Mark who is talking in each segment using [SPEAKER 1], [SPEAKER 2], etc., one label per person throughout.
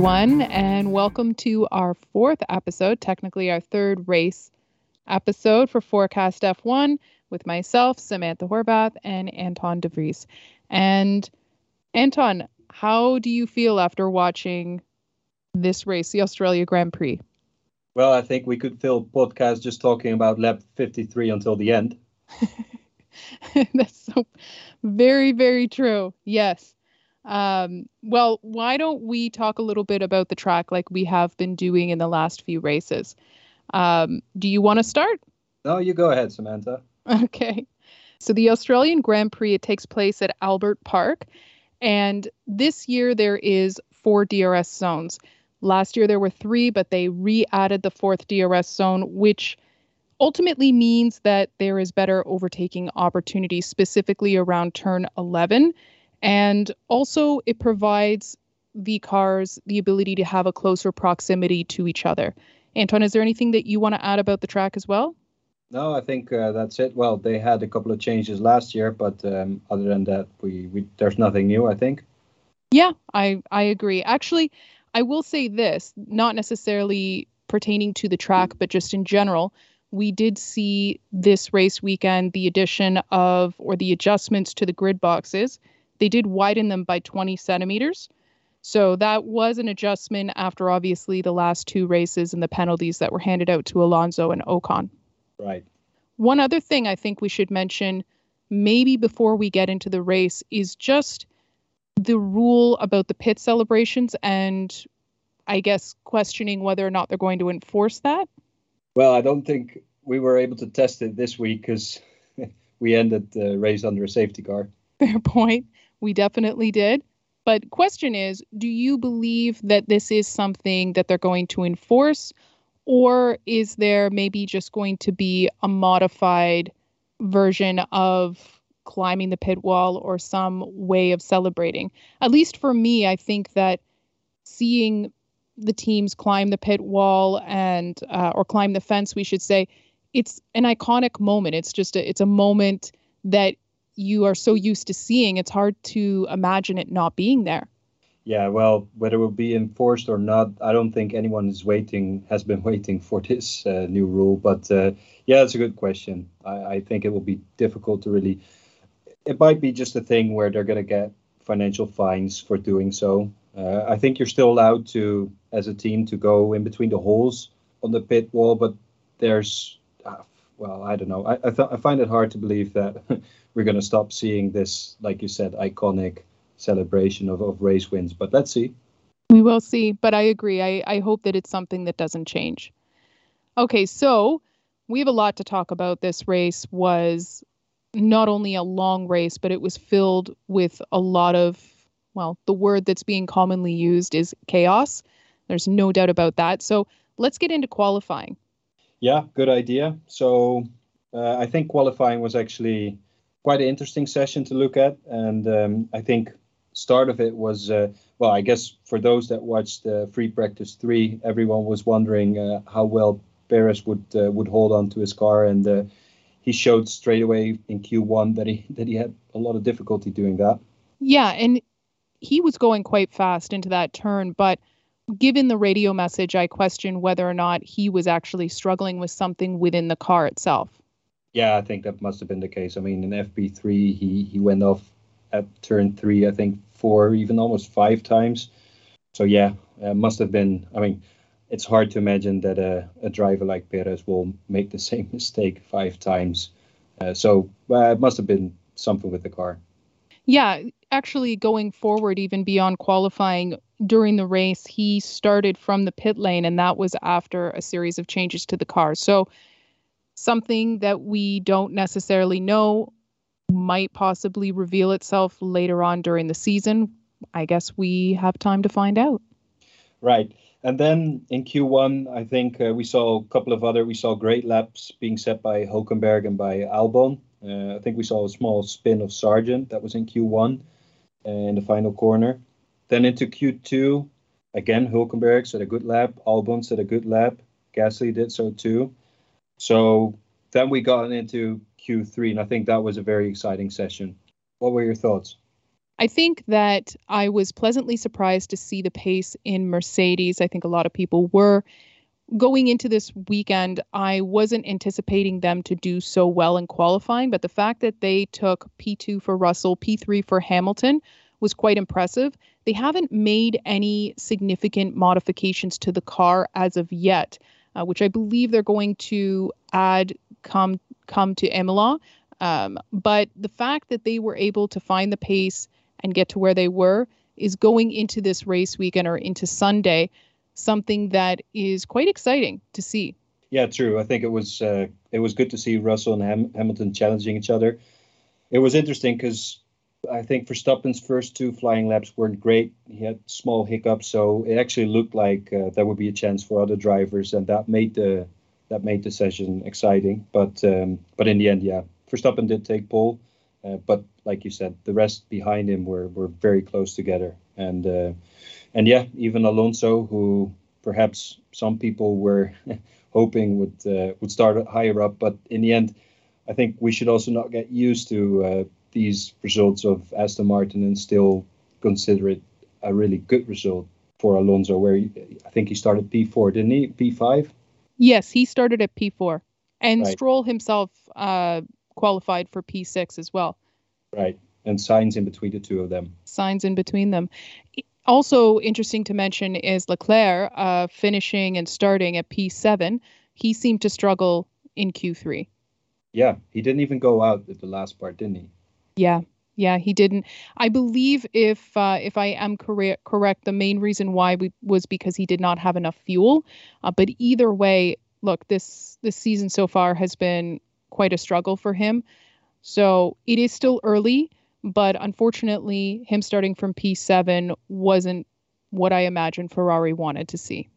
[SPEAKER 1] everyone, and welcome to our fourth episode, technically our third race episode for Forecast F1 with myself, Samantha Horvath, and Anton de Vries. And Anton, how do you feel after watching this race, the Australia Grand Prix?
[SPEAKER 2] Well, I think we could fill podcast just talking about lap 53 until the end.
[SPEAKER 1] That's so very, very true. Yes. Um, well, why don't we talk a little bit about the track like we have been doing in the last few races? Um, do you want to start?
[SPEAKER 2] No, you go ahead, Samantha.
[SPEAKER 1] Okay. So the Australian Grand Prix it takes place at Albert Park, and this year there is four DRS zones. Last year there were three, but they re-added the fourth DRS zone, which ultimately means that there is better overtaking opportunity, specifically around turn 11. And also, it provides the cars the ability to have a closer proximity to each other. Anton, is there anything that you want to add about the track as well?
[SPEAKER 2] No, I think uh, that's it. Well, they had a couple of changes last year, but um, other than that, we, we there's nothing new. I think.
[SPEAKER 1] Yeah, I I agree. Actually, I will say this, not necessarily pertaining to the track, but just in general we did see this race weekend the addition of or the adjustments to the grid boxes. They did widen them by 20 centimeters. So that was an adjustment after obviously the last two races and the penalties that were handed out to Alonso and Ocon.
[SPEAKER 2] Right.
[SPEAKER 1] One other thing I think we should mention, maybe before we get into the race, is just the rule about the pit celebrations and I guess questioning whether or not they're going to enforce that.
[SPEAKER 2] Well, I don't think we were able to test it this week because we ended the race under a safety car.
[SPEAKER 1] Fair point. We definitely did. But question is, do you believe that this is something that they're going to enforce or is there maybe just going to be a modified version of climbing the pit wall or some way of celebrating? At least for me, I think that seeing the teams climb the pit wall and uh, or climb the fence, we should say, it's an iconic moment. It's just a, it's a moment that you are so used to seeing. It's hard to imagine it not being there.
[SPEAKER 2] Yeah, well, whether it will be enforced or not, I don't think anyone is waiting has been waiting for this uh, new rule. But uh, yeah, it's a good question. I, I think it will be difficult to really. It might be just a thing where they're going to get financial fines for doing so. Uh, I think you're still allowed to, as a team, to go in between the holes on the pit wall, but there's, well, I don't know. I I, th- I find it hard to believe that we're going to stop seeing this, like you said, iconic celebration of, of race wins. But let's see.
[SPEAKER 1] We will see. But I agree. I, I hope that it's something that doesn't change. Okay, so we have a lot to talk about. This race was not only a long race, but it was filled with a lot of well, the word that's being commonly used is chaos. There's no doubt about that. So let's get into qualifying.
[SPEAKER 2] Yeah, good idea. So uh, I think qualifying was actually quite an interesting session to look at, and um, I think start of it was uh, well. I guess for those that watched uh, Free Practice Three, everyone was wondering uh, how well Perez would uh, would hold on to his car, and uh, he showed straight away in Q1 that he that he had a lot of difficulty doing that.
[SPEAKER 1] Yeah, and he was going quite fast into that turn, but given the radio message, I question whether or not he was actually struggling with something within the car itself.
[SPEAKER 2] Yeah, I think that must have been the case. I mean, in FP3, he he went off at turn three, I think four, even almost five times. So yeah, it must have been. I mean, it's hard to imagine that a, a driver like Perez will make the same mistake five times. Uh, so uh, it must have been something with the car.
[SPEAKER 1] Yeah, actually going forward, even beyond qualifying during the race, he started from the pit lane, and that was after a series of changes to the car. So, something that we don't necessarily know might possibly reveal itself later on during the season. I guess we have time to find out.
[SPEAKER 2] Right. And then in Q1, I think uh, we saw a couple of other, we saw great laps being set by Hulkenberg and by Albon. Uh, I think we saw a small spin of Sargent that was in Q1 uh, in the final corner. Then into Q2, again, Hulkenberg set a good lap. Albon set a good lap. Gasly did so too. So then we got into Q3, and I think that was a very exciting session. What were your thoughts?
[SPEAKER 1] I think that I was pleasantly surprised to see the pace in Mercedes. I think a lot of people were. Going into this weekend, I wasn't anticipating them to do so well in qualifying, but the fact that they took P2 for Russell, P3 for Hamilton was quite impressive. They haven't made any significant modifications to the car as of yet, uh, which I believe they're going to add come come to Imola. Um, but the fact that they were able to find the pace and get to where they were is going into this race weekend or into Sunday something that is quite exciting to see.
[SPEAKER 2] Yeah, true. I think it was uh, it was good to see Russell and Ham- Hamilton challenging each other. It was interesting because I think Verstappen's first two flying laps weren't great. He had small hiccups, so it actually looked like uh, there would be a chance for other drivers, and that made the that made the session exciting. But um, but in the end, yeah, Verstappen did take pole, uh, but like you said, the rest behind him were were very close together, and uh, and yeah, even Alonso, who perhaps some people were hoping would uh, would start higher up, but in the end, I think we should also not get used to uh, these results of Aston Martin and still consider it a really good result for Alonso, where he, I think he started P4, didn't he? P5?
[SPEAKER 1] Yes, he started at P4. And right. Stroll himself uh, qualified for P6 as well.
[SPEAKER 2] Right. And Sainz in between the two of them.
[SPEAKER 1] Sainz in between them. Also interesting to mention is Leclerc uh, finishing and starting at P7. He seemed to struggle in Q3.
[SPEAKER 2] Yeah, he didn't even go out at the last part, didn't he?
[SPEAKER 1] Yeah, yeah, he didn't. I believe if uh, if I am correct, correct, the main reason why we, was because he did not have enough fuel. Uh, but either way, look, this this season so far has been quite a struggle for him. So it is still early, but unfortunately, him starting from P7 wasn't what I imagined Ferrari wanted to see.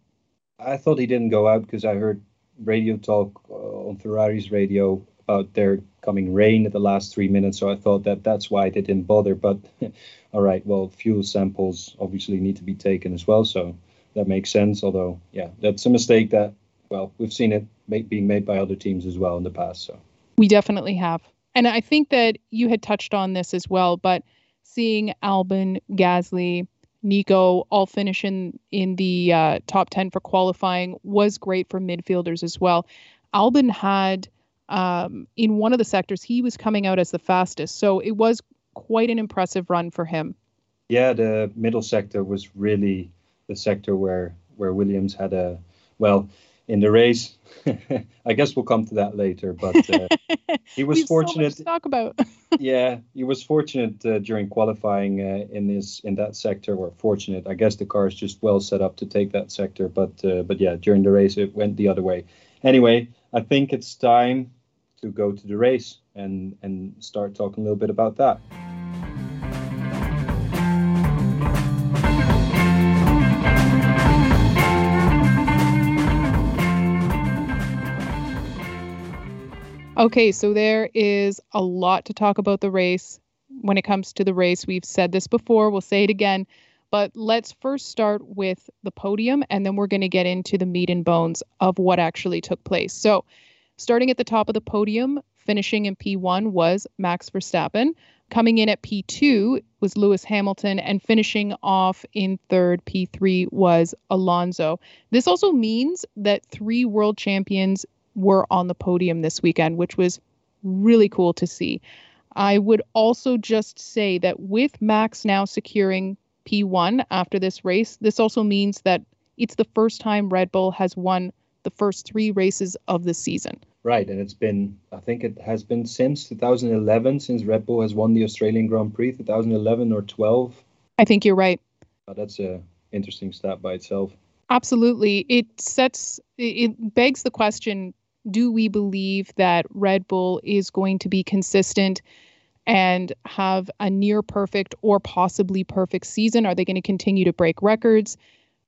[SPEAKER 2] I thought he didn't go out because I heard radio talk uh, on Ferrari's radio about there coming rain at the last three minutes. So I thought that that's why they didn't bother. But all right, well, fuel samples obviously need to be taken as well. So that makes sense. Although, yeah, that's a mistake that, well, we've seen it make, being made by other teams as well in the past. So
[SPEAKER 1] we definitely have. And I think that you had touched on this as well, but seeing Albon, Gasly, Nico all finish in, in the uh, top 10 for qualifying was great for midfielders as well. Albon had um, in one of the sectors, he was coming out as the fastest. So it was quite an impressive run for him.
[SPEAKER 2] Yeah, the middle sector was really the sector where where Williams had a well in the race. I guess we'll come to that later, but uh, he was fortunate.
[SPEAKER 1] So talk about.
[SPEAKER 2] yeah, he was fortunate uh, during qualifying uh, in this in that sector. Or fortunate, I guess the car is just well set up to take that sector. But uh, but yeah, during the race it went the other way. Anyway, I think it's time to go to the race and and start talking a little bit about that.
[SPEAKER 1] Okay, so there is a lot to talk about the race. When it comes to the race, we've said this before, we'll say it again. But let's first start with the podium, and then we're going to get into the meat and bones of what actually took place. So, starting at the top of the podium, finishing in P1 was Max Verstappen. Coming in at P2 was Lewis Hamilton, and finishing off in third, P3 was Alonso. This also means that three world champions were on the podium this weekend, which was really cool to see. I would also just say that with Max now securing P1 after this race. This also means that it's the first time Red Bull has won the first three races of the season.
[SPEAKER 2] Right, and it's been, I think it has been since 2011, since Red Bull has won the Australian Grand Prix, 2011 or 12.
[SPEAKER 1] I think you're right.
[SPEAKER 2] Oh, that's a interesting stat by itself.
[SPEAKER 1] Absolutely, it sets, it begs the question: Do we believe that Red Bull is going to be consistent and have a near perfect or possibly perfect season? Are they going to continue to break records?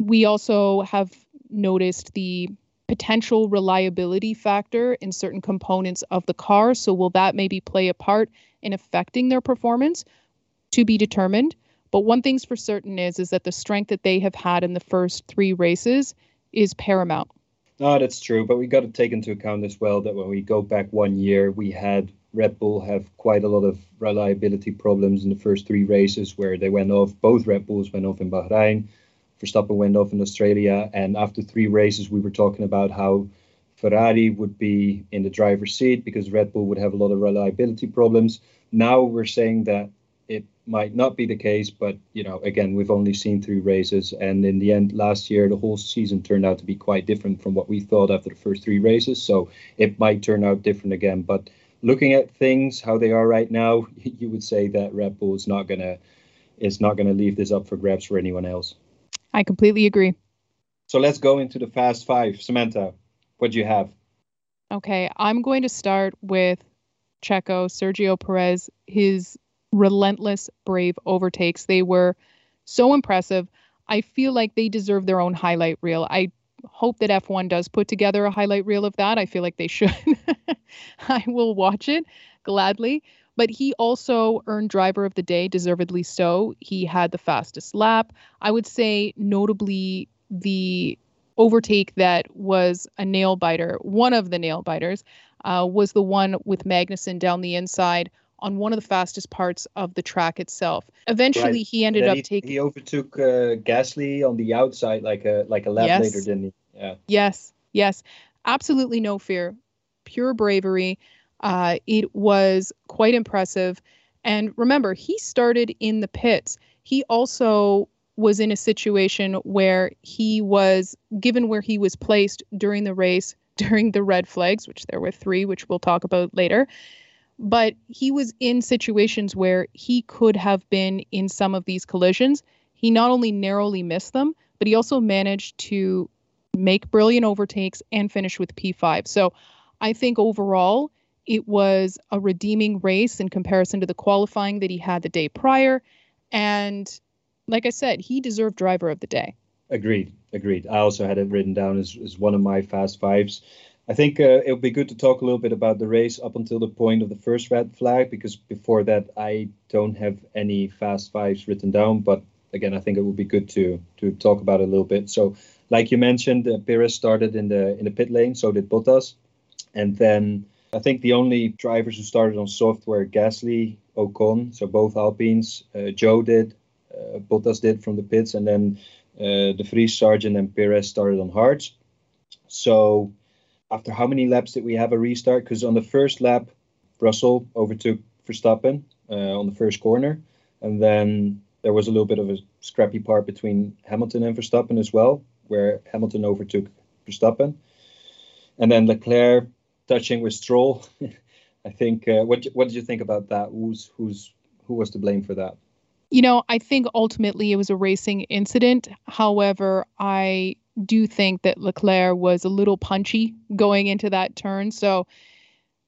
[SPEAKER 1] We also have noticed the potential reliability factor in certain components of the car. So, will that maybe play a part in affecting their performance? To be determined. But one thing's for certain is is that the strength that they have had in the first three races is paramount.
[SPEAKER 2] No, that's true. But we got to take into account as well that when we go back one year, we had Red Bull have quite a lot of reliability problems in the first three races where they went off. Both Red Bulls went off in Bahrain. Verstappen went off in Australia. And after three races, we were talking about how Ferrari would be in the driver's seat because Red Bull would have a lot of reliability problems. Now we're saying that it might not be the case, but you know, again, we've only seen three races, and in the end, last year the whole season turned out to be quite different from what we thought after the first three races. So it might turn out different again. But looking at things how they are right now, you would say that Red Bull is not gonna is not gonna leave this up for grabs for anyone else.
[SPEAKER 1] I completely agree.
[SPEAKER 2] So let's go into the fast five. Samantha, what do you have?
[SPEAKER 1] Okay, I'm going to start with Checo, Sergio Perez, his relentless, brave overtakes. They were so impressive. I feel like they deserve their own highlight reel. I hope that F1 does put together a highlight reel of that. I feel like they should. I will watch it gladly. But he also earned driver of the day, deservedly so. He had the fastest lap. I would say, notably, the overtake that was a nail biter, one of the nail biters, uh, was the one with Magnussen down the inside on one of the fastest parts of the track itself. Eventually, right. he ended up
[SPEAKER 2] he,
[SPEAKER 1] taking.
[SPEAKER 2] He overtook uh, Gasly on the outside, like a like a lap
[SPEAKER 1] yes.
[SPEAKER 2] later, didn't he? Yeah.
[SPEAKER 1] Yes. Yes. Absolutely no fear. Pure bravery. Uh, it was quite impressive. And remember, he started in the pits. He also was in a situation where he was given where he was placed during the race during the red flags, which there were three, which we'll talk about later but he was in situations where he could have been in some of these collisions. He not only narrowly missed them, but he also managed to make brilliant overtakes and finish with P5. So I think overall, it was a redeeming race in comparison to the qualifying that he had the day prior. And like I said, he deserved driver of the day.
[SPEAKER 2] Agreed. Agreed. I also had it written down as, as one of my fast fives. I think uh, it would be good to talk a little bit about the race up until the point of the first red flag, because before that I don't have any fast fives written down. But again, I think it would be good to to talk about it a little bit. So, like you mentioned, uh, Perez started in the in the pit lane, so did Bottas, and then I think the only drivers who started on soft were Gasly, Ocon, so both Alpines. Uh, Zhou did, uh, Bottas did from the pits, and then uh, De Vries, Sargent, and Perez started on hards. So after how many laps did we have a restart? Because on the first lap, Russell overtook Verstappen uh, on the first corner, and then there was a little bit of a scrappy part between Hamilton and Verstappen as well, where Hamilton overtook Verstappen, and then Leclerc touching with Stroll. I think. Uh, what what did you think about that? Who's who's who was to blame for that?
[SPEAKER 1] You know, I think ultimately it was a racing incident. However, I do think that Leclerc was a little punchy going into that turn. So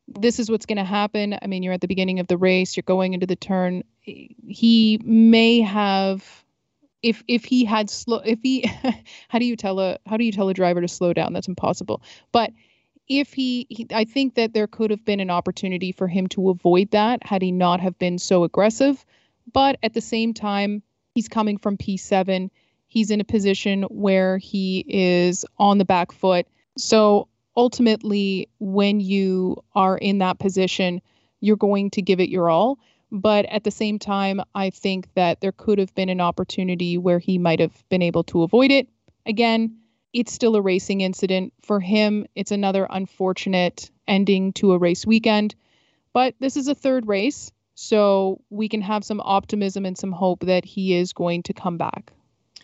[SPEAKER 1] this is what's going to happen. I mean, you're at the beginning of the race, you're going into the turn. He may have if if he had slow if he how do you tell a how do you tell a driver to slow down? That's impossible. But if he, he I think that there could have been an opportunity for him to avoid that had he not have been so aggressive. But at the same time, he's coming from P7 He's in a position where he is on the back foot. So ultimately, when you are in that position, you're going to give it your all. But at the same time, I think that there could have been an opportunity where he might have been able to avoid it. Again, it's still a racing incident. For him, it's another unfortunate ending to a race weekend. But this is a third race, so we can have some optimism and some hope that he is going to come back.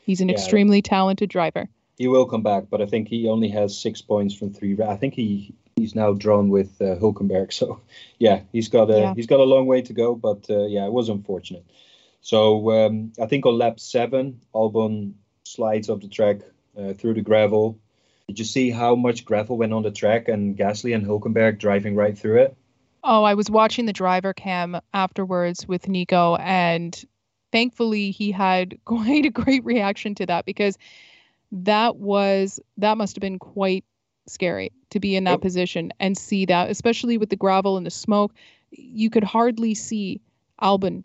[SPEAKER 1] He's an yeah, extremely talented driver.
[SPEAKER 2] He will come back, but I think he only has six points from three. I think he he's now drawn with uh, Hulkenberg. So yeah, he's got a yeah. he's got a long way to go. But uh, yeah, it was unfortunate. So um, I think on lap seven, Albon slides off the track uh, through the gravel. Did you see how much gravel went on the track and Gasly and Hulkenberg driving right through it?
[SPEAKER 1] Oh, I was watching the driver cam afterwards with Nico, and thankfully he had quite a great reaction to that because that was that must have been quite scary to be in that yep. position and see that especially with the gravel and the smoke you could hardly see Albon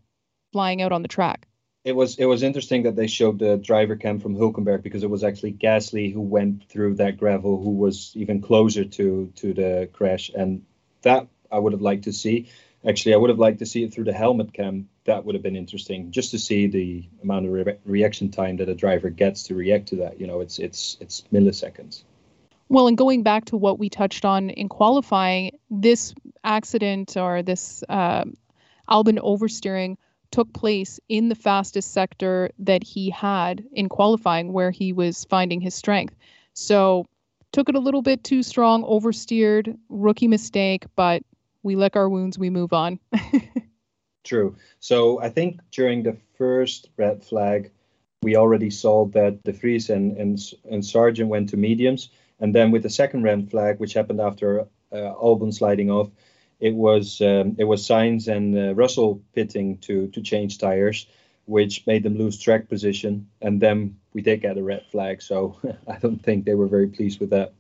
[SPEAKER 1] flying out on the track
[SPEAKER 2] it was it was interesting that they showed the driver cam from Hulkenberg because it was actually Gasly who went through that gravel who was even closer to to the crash and that I would have liked to see Actually, I would have liked to see it through the helmet cam. That would have been interesting, just to see the amount of re- reaction time that a driver gets to react to that. You know, it's it's it's milliseconds.
[SPEAKER 1] Well, and going back to what we touched on in qualifying, this accident or this uh, Albon oversteering took place in the fastest sector that he had in qualifying, where he was finding his strength. So, took it a little bit too strong, oversteered, rookie mistake, but we lick our wounds, we move on.
[SPEAKER 2] True. So, I think during the first red flag, we already saw that De Vries and, and, and Sargent went to mediums. And then with the second red flag, which happened after uh, Albon sliding off, it was um, it was Sainz and uh, Russell pitting to to change tires, which made them lose track position, and then we did get a red flag. So I don't think they were very pleased with that.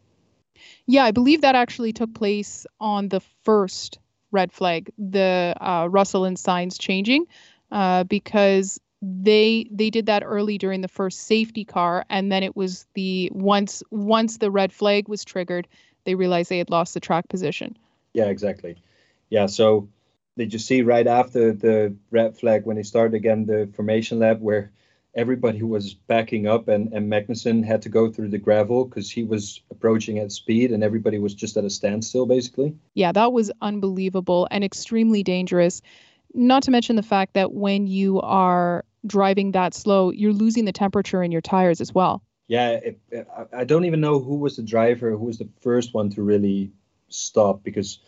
[SPEAKER 1] Yeah, I believe that actually took place on the first red flag, the uh, Russell and Sainz changing, uh, because they they did that early during the first safety car, and then it was the once once the red flag was triggered, they realized they had lost the track position.
[SPEAKER 2] Yeah, exactly yeah, so did you see right after the red flag when they started again the formation lap where everybody was backing up and, and Magnussen had to go through the gravel because he was approaching at speed and everybody was just at a standstill basically?
[SPEAKER 1] Yeah, that was unbelievable and extremely dangerous. Not to mention the fact that when you are driving that slow, you're losing the temperature in your tires as well.
[SPEAKER 2] Yeah, it, I don't even know who was the driver, who was the first one to really stop because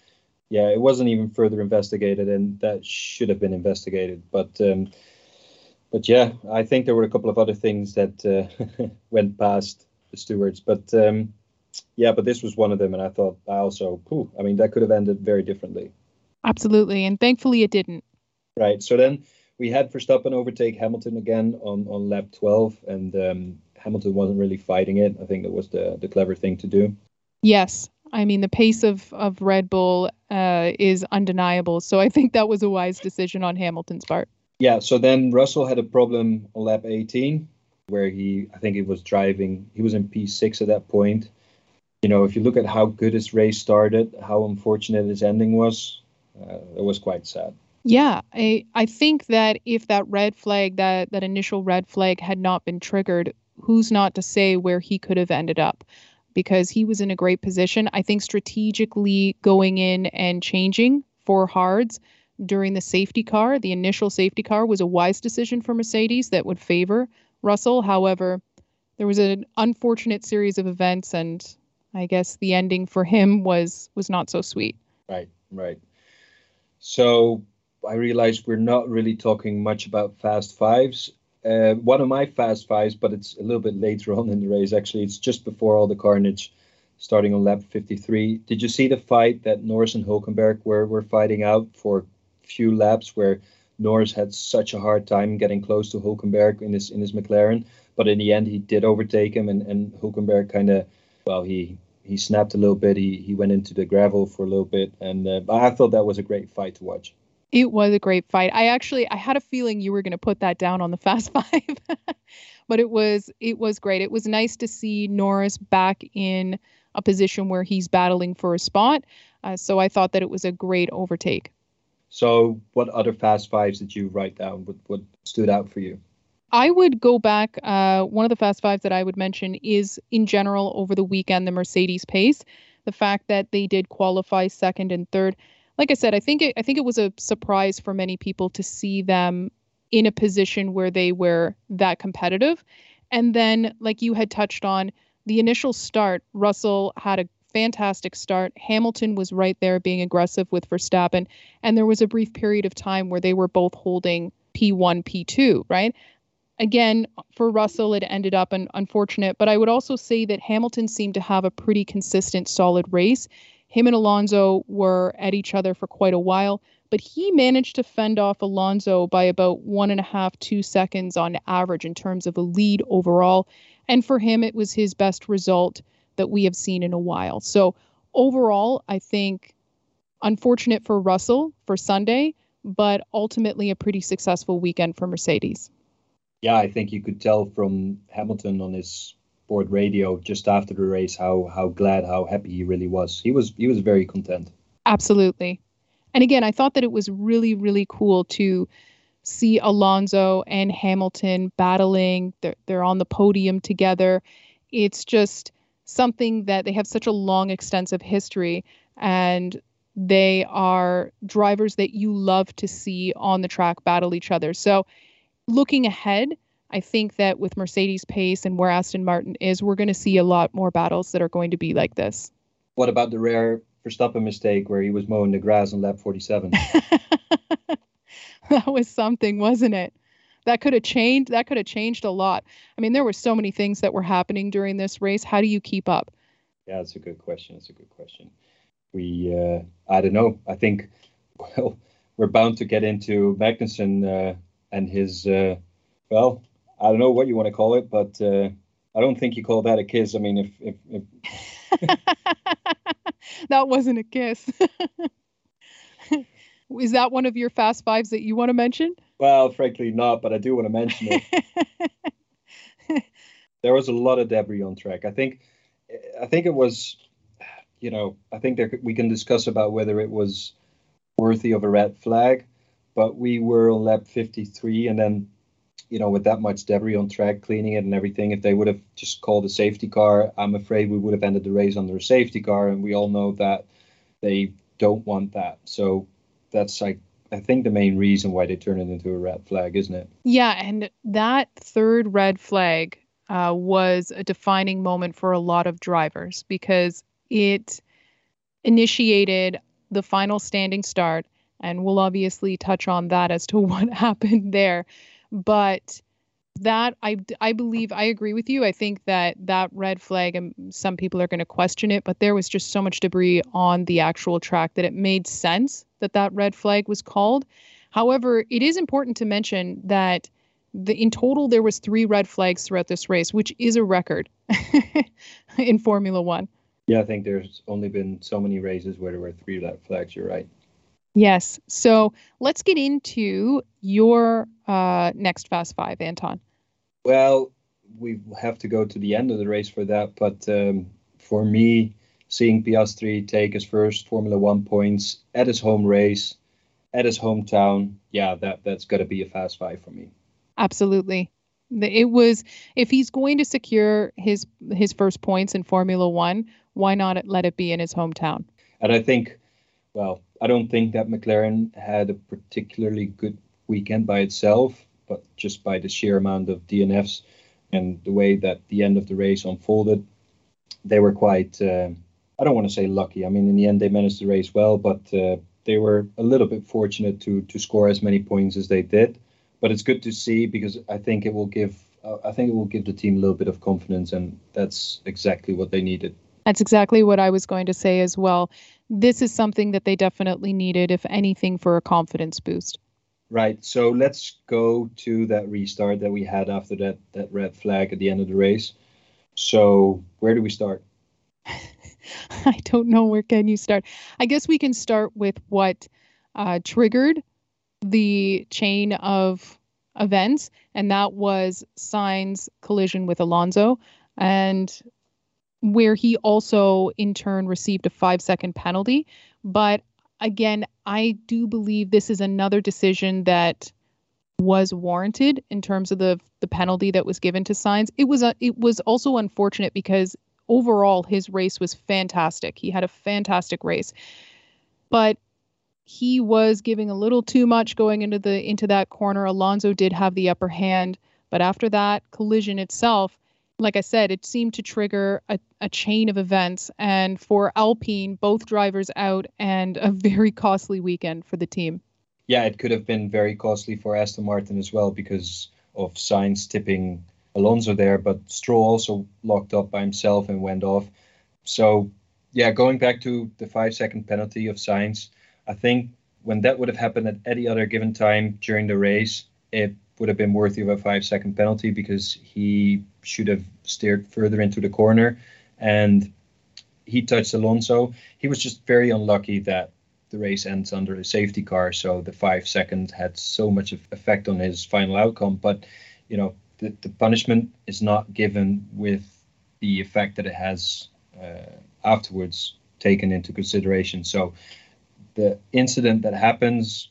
[SPEAKER 2] yeah, it wasn't even further investigated, and that should have been investigated. But um, but yeah, I think there were a couple of other things that uh, went past the stewards. But um, yeah, but this was one of them, and I thought I also, whew, I mean, that could have ended very differently.
[SPEAKER 1] Absolutely, and thankfully it didn't.
[SPEAKER 2] Right. So then we had Verstappen overtake Hamilton again on on lap 12, and um, Hamilton wasn't really fighting it. I think that was the the clever thing to do.
[SPEAKER 1] Yes, I mean, the pace of, of Red Bull uh, is undeniable. So I think that was a wise decision on Hamilton's part.
[SPEAKER 2] Yeah. So then Russell had a problem on lap 18 where he, I think he was driving, he was in P6 at that point. You know, if you look at how good his race started, how unfortunate his ending was, uh, it was quite sad.
[SPEAKER 1] Yeah, I I think that if that red flag, that that initial red flag had not been triggered, who's not to say where he could have ended up? Because he was in a great position. I think strategically going in and changing for hards during the safety car, the initial safety car, was a wise decision for Mercedes that would favor Russell. However, there was an unfortunate series of events, and I guess the ending for him was was not so sweet.
[SPEAKER 2] Right, right. So I realize we're not really talking much about fast fives. Uh, one of my fast fives, but it's a little bit later on in the race. Actually, it's just before all the carnage, starting on lap 53. Did you see the fight that Norris and Hulkenberg were were fighting out for few laps, where Norris had such a hard time getting close to Hulkenberg in his in his McLaren, but in the end he did overtake him, and and Hulkenberg kind of, well, he he snapped a little bit. He he went into the gravel for a little bit, and uh, I thought that was a great fight to watch.
[SPEAKER 1] It was a great fight. I actually I had a feeling you were going to put that down on the Fast 5. but it was it was great. It was nice to see Norris back in a position where he's battling for a spot. Uh, so I thought that it was a great overtake.
[SPEAKER 2] So, what other Fast Fives did you write down? What, what stood out for you?
[SPEAKER 1] I would go back. Uh, one of the Fast Fives that I would mention is, in general, over the weekend, the Mercedes pace. The fact that they did qualify second and third like I said, I think it, I think it was a surprise for many people to see them in a position where they were that competitive. And then, like you had touched on, the initial start, Russell had a fantastic start. Hamilton was right there being aggressive with Verstappen. And there was a brief period of time where they were both holding P1, P2, right? Again, for Russell, it ended up an unfortunate, but I would also say that Hamilton seemed to have a pretty consistent, solid race. Him and Alonso were at each other for quite a while, but he managed to fend off Alonso by about one and a half, two seconds on average in terms of a lead overall. And for him, it was his best result that we have seen in a while. So overall, I think unfortunate for Russell for Sunday, but ultimately a pretty successful weekend for Mercedes.
[SPEAKER 2] Yeah, I think you could tell from Hamilton on his sport radio just after the race how how glad how happy he really was he was he was very content
[SPEAKER 1] absolutely And again, I thought that it was really, really cool to see Alonso and Hamilton battling. They're, they're on the podium together. It's just something that they have such a long, extensive history, and they are drivers that you love to see on the track battle each other. So, looking ahead, I think that with Mercedes pace and where Aston Martin is, we're going to see a lot more battles that are going to be like this.
[SPEAKER 2] What about the rare Verstappen mistake where he was mowing the grass on lap 47?
[SPEAKER 1] that was something, wasn't it? That could have changed. That could have changed a lot. I mean, there were so many things that were happening during this race. How do you keep up?
[SPEAKER 2] Yeah, that's a good question. It's a good question. We, uh, I don't know. I think, well, we're bound to get into Magnussen uh, and his, uh, well, I don't know what you want to call it, but uh, I don't think you call that a kiss. I mean, if if, if...
[SPEAKER 1] that wasn't a kiss. Is that one of your fast fives that you want to mention?
[SPEAKER 2] Well, frankly, not, but I do want to mention it. there was a lot of debris on track. I think, I think it was, you know, I think there we can discuss about whether it was worthy of a red flag, but we were on lap 53, and then, you know, with that much debris on track, cleaning it and everything, if they would have just called a safety car, I'm afraid we would have ended the race under a safety car, and we all know that they don't want that. So that's like I think the main reason why they turn it into a red flag, isn't it?
[SPEAKER 1] Yeah, and that third red flag uh, was a defining moment for a lot of drivers because it initiated the final standing start, and we'll obviously touch on that as to what happened there. But that I I believe I agree with you. I think that that red flag and some people are going to question it, but there was just so much debris on the actual track that it made sense that that red flag was called. However, it is important to mention that the, in total there was three red flags throughout this race, which is a record in Formula One.
[SPEAKER 2] Yeah, I think there's only been so many races where there were three red flags. You're right.
[SPEAKER 1] Yes. So let's get into your uh, next Fast Five, Anton.
[SPEAKER 2] Well, we have to go to the end of the race for that. But um, for me, seeing Piastri take his first Formula One points at his home race, at his hometown, yeah, that that's got to be a Fast Five for me.
[SPEAKER 1] Absolutely. It was if he's going to secure his his first points in Formula One, why not let it be in his hometown?
[SPEAKER 2] And I think, well, I don't think that McLaren had a particularly good weekend by itself, but just by the sheer amount of DNFs and the way that the end of the race unfolded, they were quite. Uh, I don't want to say lucky. I mean, in the end, they managed the race well, but uh, they were a little bit fortunate to to score as many points as they did. But it's good to see because I think it will give. Uh, I think it will give the team a little bit of confidence, and that's exactly what they needed.
[SPEAKER 1] That's exactly what I was going to say as well. This is something that they definitely needed, if anything, for a confidence boost.
[SPEAKER 2] Right. So let's go to that restart that we had after that that red flag at the end of the race. So where do we start?
[SPEAKER 1] I don't know where can you start. I guess we can start with what uh, triggered the chain of events, and that was Sainz collision with Alonso, and where he also in turn received a five second penalty. But again, I do believe this is another decision that was warranted in terms of the the penalty that was given to Sainz. It was a, it was also unfortunate because overall his race was fantastic. He had a fantastic race. But he was giving a little too much going into the into that corner. Alonso did have the upper hand, but after that collision itself, like I said, it seemed to trigger a, a chain of events. And for Alpine, both drivers out and a very costly weekend for the team.
[SPEAKER 2] Yeah, it could have been very costly for Aston Martin as well because of Sainz tipping Alonso there, but Stroll also locked up by himself and went off. So, yeah, going back to the five second penalty of Sainz, I think when that would have happened at any other given time during the race, it would have been worthy of a five second penalty because he should have steered further into the corner and he touched Alonso. He was just very unlucky that the race ends under a safety car, so the five seconds had so much effect on his final outcome. But you know, the, the punishment is not given with the effect that it has uh, afterwards taken into consideration. So the incident that happens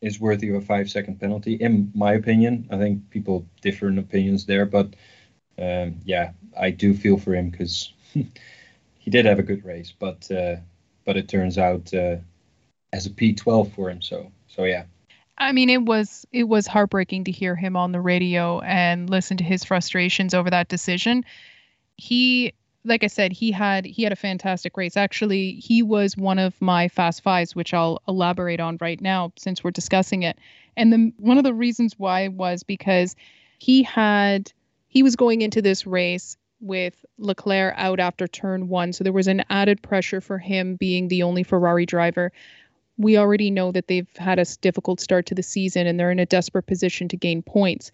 [SPEAKER 2] is worthy of a five second penalty, in my opinion. I think people differ in opinions there, but um, yeah, I do feel for him because he did have a good race, but uh, but it turns out uh, as a P12 for him. So so yeah.
[SPEAKER 1] I mean, it was it was heartbreaking to hear him on the radio and listen to his frustrations over that decision. He like I said, he had he had a fantastic race. Actually, he was one of my fast fives, which I'll elaborate on right now since we're discussing it. And the one of the reasons why was because he had he was going into this race with Leclerc out after turn one, so there was an added pressure for him being the only Ferrari driver. We already know that they've had a difficult start to the season and they're in a desperate position to gain points.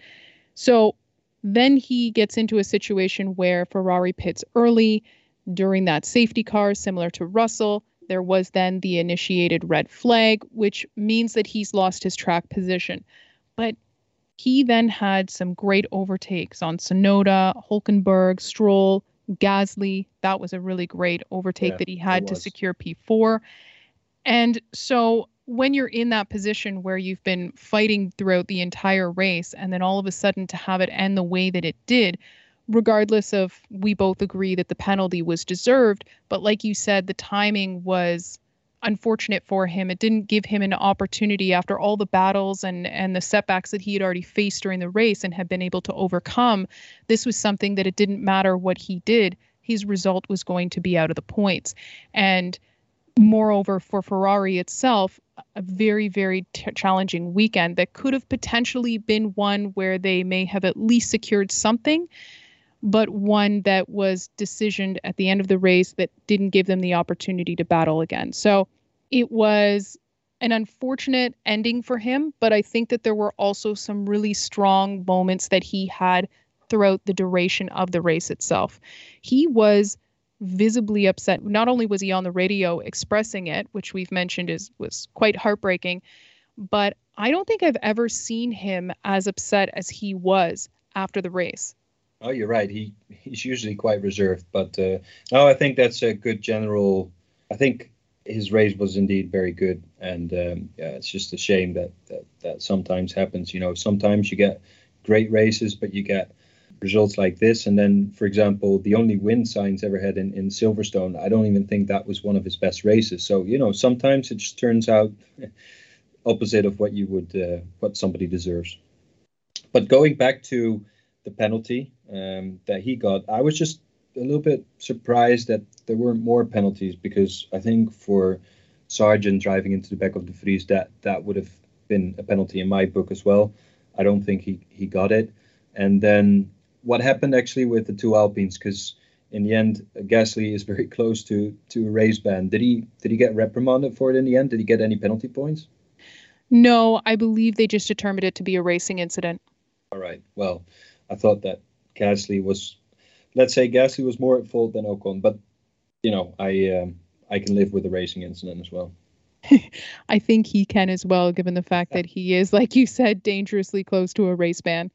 [SPEAKER 1] So then he gets into a situation where Ferrari pits early during that safety car, similar to Russell. There was then the initiated red flag, which means that he's lost his track position. But he then had some great overtakes on Tsunoda, Hulkenberg, Stroll, Gasly. That was a really great overtake yeah, that he had to secure P4. And so when you're in that position where you've been fighting throughout the entire race and then all of a sudden to have it end the way that it did regardless of we both agree that the penalty was deserved but like you said the timing was unfortunate for him. It didn't give him an opportunity after all the battles and and the setbacks that he had already faced during the race and had been able to overcome. This was something that it didn't matter what he did. His result was going to be out of the points. And moreover for ferrari itself a very, very t- challenging weekend that could have potentially been one where they may have at least secured something, but one that was decisioned at the end of the race that didn't give them the opportunity to battle again. So it was an unfortunate ending for him, but I think that there were also some really strong moments that he had throughout the duration of the race itself. He was visibly upset. Not only was he on the radio expressing it, which we've mentioned is was quite heartbreaking, but I don't think I've ever seen him as upset as he was after the race.
[SPEAKER 2] Oh, you're right. He he's usually quite reserved, but uh, no, I think that's a good general. I think his race was indeed very good, and um, yeah, it's just a shame that, that that sometimes happens. You know, sometimes you get great races, but you get results like this. And then, for example, the only win Sainz ever had in, in Silverstone, I don't even think that was one of his best races. So, you know, sometimes it just turns out opposite of what you would, uh, what somebody deserves. But going back to the penalty um, that he got, I was just a little bit surprised that there weren't more penalties because I think for Sargent driving into the back of De Vries, that that would have been a penalty in my book as well. I don't think he, he got it. And then what happened actually with the two Alpines because in the end Gasly is very close to to a race ban. Did he did he get reprimanded for it in the end? Did he get any penalty points?
[SPEAKER 1] No, I believe they just determined it to be a racing incident.
[SPEAKER 2] All right. Well, I thought that Gasly was let's say Gasly was more at fault than Ocon, but you know, I um, I can live with the racing incident as well.
[SPEAKER 1] I think he can as well, given the fact that he is, like you said, dangerously close to a race ban.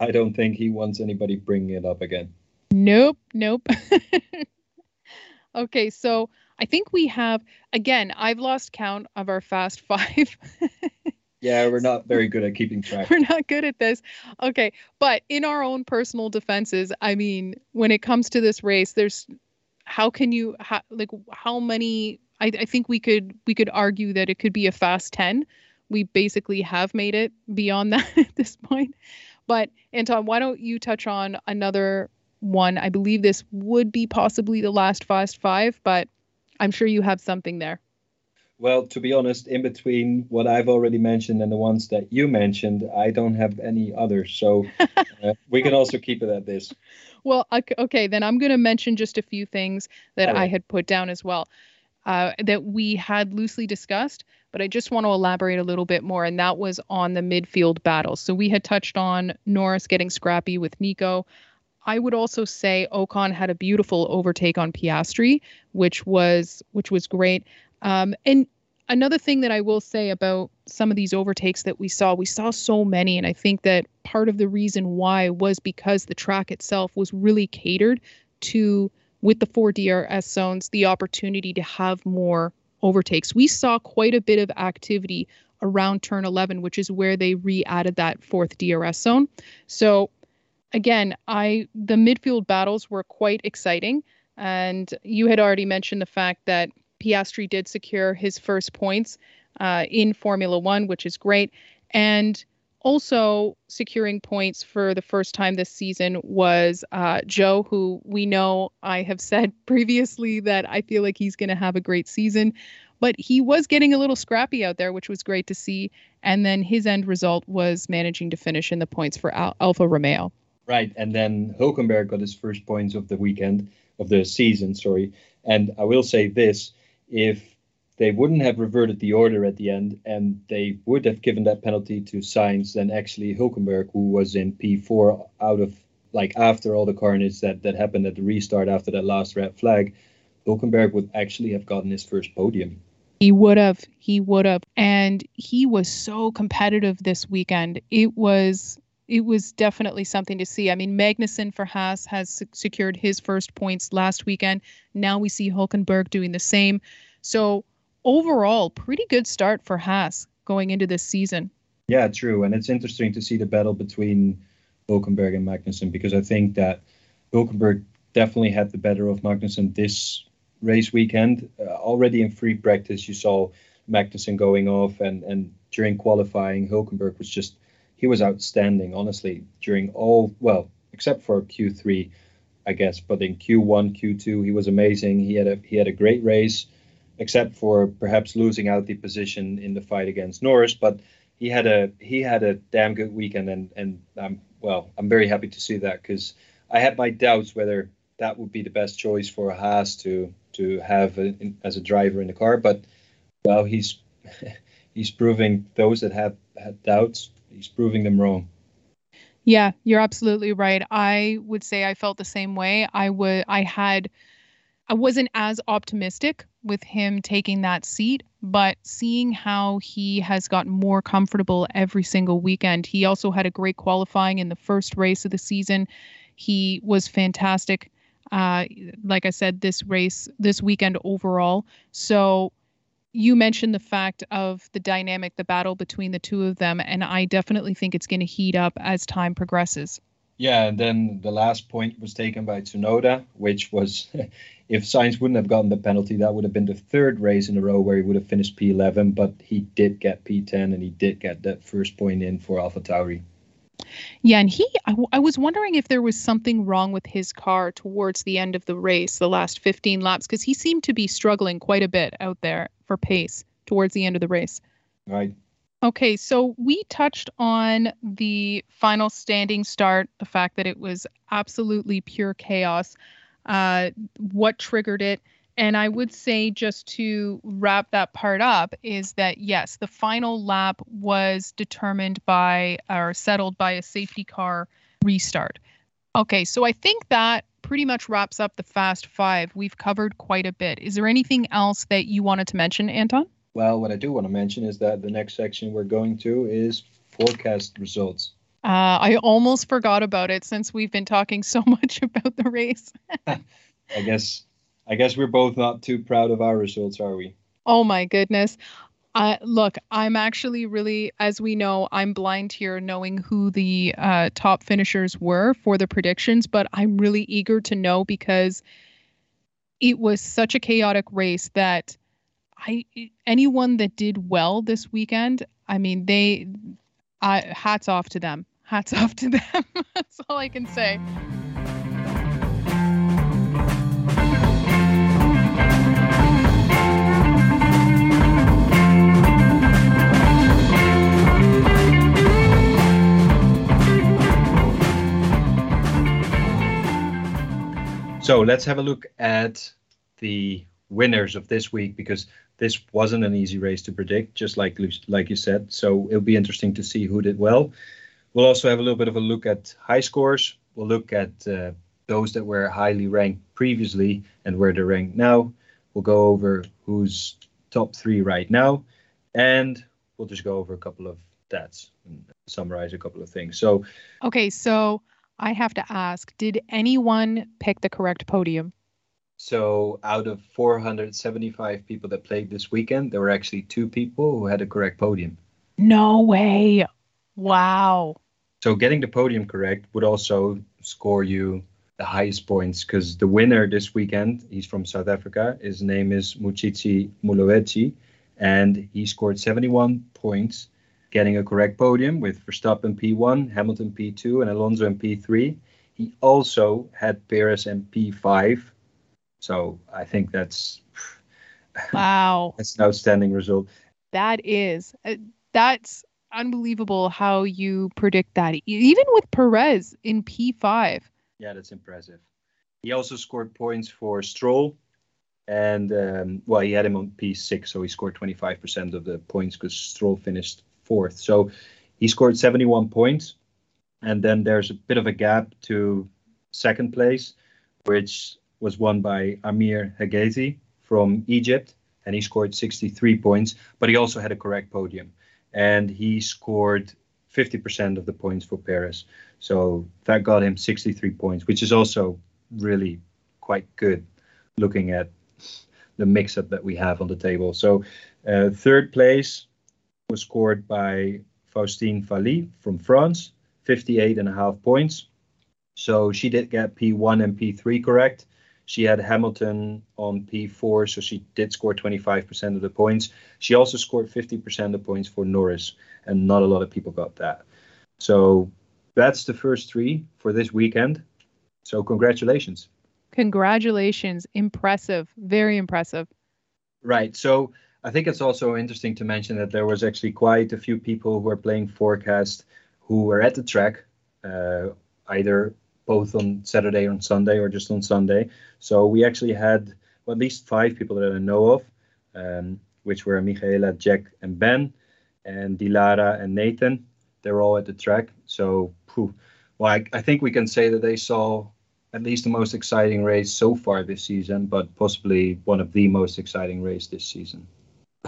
[SPEAKER 2] I don't think he wants anybody bringing it up again.
[SPEAKER 1] Nope, nope. okay, so I think we have again. I've lost count of our fast five.
[SPEAKER 2] Yeah, we're not very good at keeping track.
[SPEAKER 1] We're not good at this. Okay, but in our own personal defenses, I mean, when it comes to this race, there's how can you how, like how many? I, I think we could we could argue that it could be a fast ten. We basically have made it beyond that at this point. But Anton, why don't you touch on another one? I believe this would be possibly the last Fast Five, but I'm sure you have something there.
[SPEAKER 2] Well, to be honest, in between what I've already mentioned and the ones that you mentioned, I don't have any others. So uh, we can also keep it at this.
[SPEAKER 1] Well, okay, then I'm going to mention just a few things that I had put down as well uh, that we had loosely discussed but I just want to elaborate a little bit more, and that was on the midfield battle. So we had touched on Norris getting scrappy with Nico. I would also say Ocon had a beautiful overtake on Piastri, which was which was great. Um, and another thing that I will say about some of these overtakes that we saw, we saw so many, and I think that part of the reason why was because the track itself was really catered to with the four DRS zones the opportunity to have more overtakes. We saw quite a bit of activity around turn 11, which is where they re-added that fourth DRS zone. So again, I the midfield battles were quite exciting, and you had already mentioned the fact that Piastri did secure his first points uh, in Formula One, which is great, and also securing points for the first time this season was uh, Zhou, who we know I have said previously that I feel like he's going to have a great season but he was getting a little scrappy out there, which was great to see. And then his end result was managing to finish in the points for Al- Alfa Romeo.
[SPEAKER 2] Right, and then Hulkenberg got his first points of the weekend of the season. Sorry, and I will say this: if they wouldn't have reverted the order at the end and they would have given that penalty to Sainz, then actually Hulkenberg, who was in P4 out of like after all the carnage that that happened at the restart after that last red flag, Hulkenberg would actually have gotten his first podium.
[SPEAKER 1] He would have. He would have. And he was so competitive this weekend. It was it was definitely something to see. I mean, Magnussen for Haas has secured his first points last weekend. Now we see Hulkenberg doing the same. So overall, pretty good start for Haas going into this season.
[SPEAKER 2] Yeah, true. And it's interesting to see the battle between Hulkenberg and Magnussen because I think that Hulkenberg definitely had the better of Magnussen this race weekend. Uh, already in free practice, you saw Magnussen going off, and and during qualifying, Hulkenberg was just he was outstanding. Honestly, during all well, except for Q3, I guess, but in Q1, Q2, he was amazing. He had a he had a great race, except for perhaps losing out the position in the fight against Norris, but. He had a he had a damn good weekend and and I'm well I'm very happy to see that because I had my doubts whether that would be the best choice for Haas to to have a, in, as a driver in the car. But well, he's he's proving those that have had doubts, he's proving them wrong.
[SPEAKER 1] Yeah, you're absolutely right. I would say I felt the same way. I would I had I wasn't as optimistic with him taking that seat, but seeing how he has gotten more comfortable every single weekend. He also had a great qualifying in the first race of the season. He was fantastic uh, like I said, this race, this weekend overall. So you mentioned the fact of the dynamic, the battle between the two of them, and I definitely think it's going to heat up as time progresses.
[SPEAKER 2] Yeah, and then the last point was taken by Tsunoda, which was if Sainz wouldn't have gotten the penalty, that would have been the third race in a row where he would have finished P11, but he did get P10 and he did get that first point in for AlphaTauri.
[SPEAKER 1] Yeah, and he, I, w- I was wondering if there was something wrong with his car towards the end of the race, the last 15 laps, because he seemed to be struggling quite a bit out there for pace towards the end of the race.
[SPEAKER 2] Right.
[SPEAKER 1] Okay, so we touched on the final standing start, the fact that it was absolutely pure chaos, uh, what triggered it. And I would say, just to wrap that part up, is that yes, the final lap was determined by or settled by a safety car restart. Okay, so I think that pretty much wraps up the Fast Five. We've covered quite a bit. Is there anything else that you wanted to mention, Anton?
[SPEAKER 2] Well, what I do want to mention is that the next section we're going to is forecast results.
[SPEAKER 1] Uh, I almost forgot about it since we've been talking so much about the race.
[SPEAKER 2] I guess I guess we're both not too proud of our results, are we?
[SPEAKER 1] Oh my goodness. Uh, look, I'm actually really, as we know, I'm blind here knowing who the uh, top finishers were for the predictions, but I'm really eager to know because it was such a chaotic race that I anyone that did well this weekend, I mean, they, uh, hats off to them. Hats off to them. That's all I can say.
[SPEAKER 2] So let's have a look at the winners of this week because this wasn't an easy race to predict, just like like you said. So it'll be interesting to see who did well. We'll also have a little bit of a look at high scores. We'll look at uh, those that were highly ranked previously and where they're ranked now. We'll go over who's top three right now, and we'll just go over a couple of stats and summarize a couple of things. So,
[SPEAKER 1] okay, so I have to ask, did anyone pick the correct podium?
[SPEAKER 2] So out of 475 people that played this weekend, there were actually two people who had a correct podium.
[SPEAKER 1] No way. Wow.
[SPEAKER 2] So getting the podium correct would also score you the highest points because the winner this weekend, he's from South Africa. His name is Muchitsi Mulowetsi, and he scored 71 points, getting a correct podium with Verstappen P1, Hamilton P2, and Alonso in P3. He also had Perez in P5. So I think that's
[SPEAKER 1] wow.
[SPEAKER 2] that's an outstanding result.
[SPEAKER 1] That is. Uh, that's unbelievable how you predict that. Even with Perez in P5.
[SPEAKER 2] Yeah, that's impressive. He also scored points for Stroll. And um, well, he had him on P6, so he scored 25% of the points because Stroll finished fourth. So he scored 71 points. And then there's a bit of a gap to second place, which was won by Amir Hegezi from Egypt. And he scored 63 points, but he also had a correct podium and he scored 50% of the points for Perez. So that got him 63 points, which is also really quite good looking at the mix up that we have on the table. So uh, third place was scored by Faustine Valli from France, 58 and a half points. So she did get P1 and P3 correct. She had Hamilton on P4, so she did score 25% of the points. She also scored 50% of the points for Norris, and not a lot of people got that. So that's the first three for this weekend. So congratulations.
[SPEAKER 1] Congratulations. Impressive. Very impressive.
[SPEAKER 2] Right. So I think it's also interesting to mention that there was actually quite a few people who were playing forecast who were at the track, uh, either both on Saturday on Sunday or just on Sunday. So we actually had well, at least five people that I know of, um, which were Michaela, Jack, and Ben, and Dilara and Nathan. They're all at the track. So, well, I, I think we can say that they saw at least the most exciting race so far this season, but possibly one of the most exciting race this season.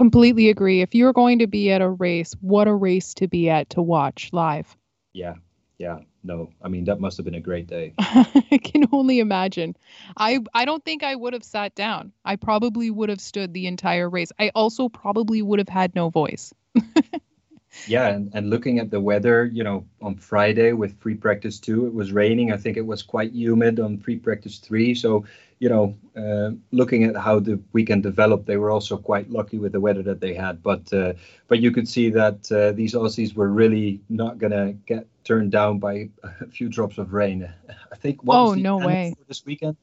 [SPEAKER 1] Completely agree. If you're going to be at a race, what a race to be at to watch live.
[SPEAKER 2] Yeah, yeah no i mean that must have been a great day.
[SPEAKER 1] I can only imagine. I i don't think i would have sat down. I probably would have stood the entire race. I also probably would have had no voice
[SPEAKER 2] Yeah, and, and looking at the weather, you know, on Friday with free practice two, it was raining. I think it was quite humid on free practice three. So, you know, uh, looking at how the weekend developed, they were also quite lucky with the weather that they had. But uh, but you could see that uh, these Aussies were really not gonna get turned down by a few drops of rain. I think. What
[SPEAKER 1] oh no way!
[SPEAKER 2] this weekend.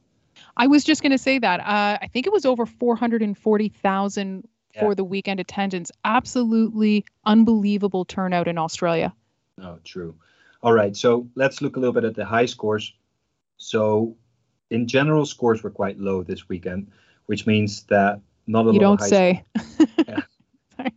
[SPEAKER 1] I was just going to say that. Uh, I think it was over 440,000 yeah. for the weekend attendance. Absolutely unbelievable turnout in Australia.
[SPEAKER 2] No, true. All right, so let's look a little bit at the high scores. So in general, scores were quite low this weekend, which means that not a
[SPEAKER 1] you
[SPEAKER 2] lot.
[SPEAKER 1] You don't say.
[SPEAKER 2] yeah.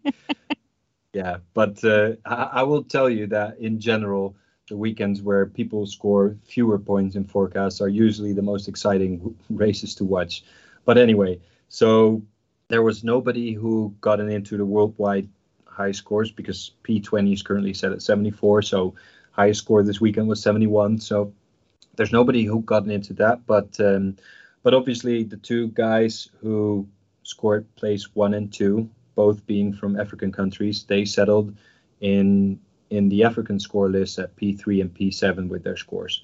[SPEAKER 2] yeah, but uh, I, I, will tell you that in general, the weekends where people score fewer points in forecasts are usually the most exciting races to watch. But anyway, so there was nobody who got into the worldwide high scores because P20 is currently set at 74. So highest score this weekend was 71. So there's nobody who gotten into that, but um, but obviously the two guys who scored place one and two, both being from African countries, they settled in in the African score list at P3 and P7 with their scores.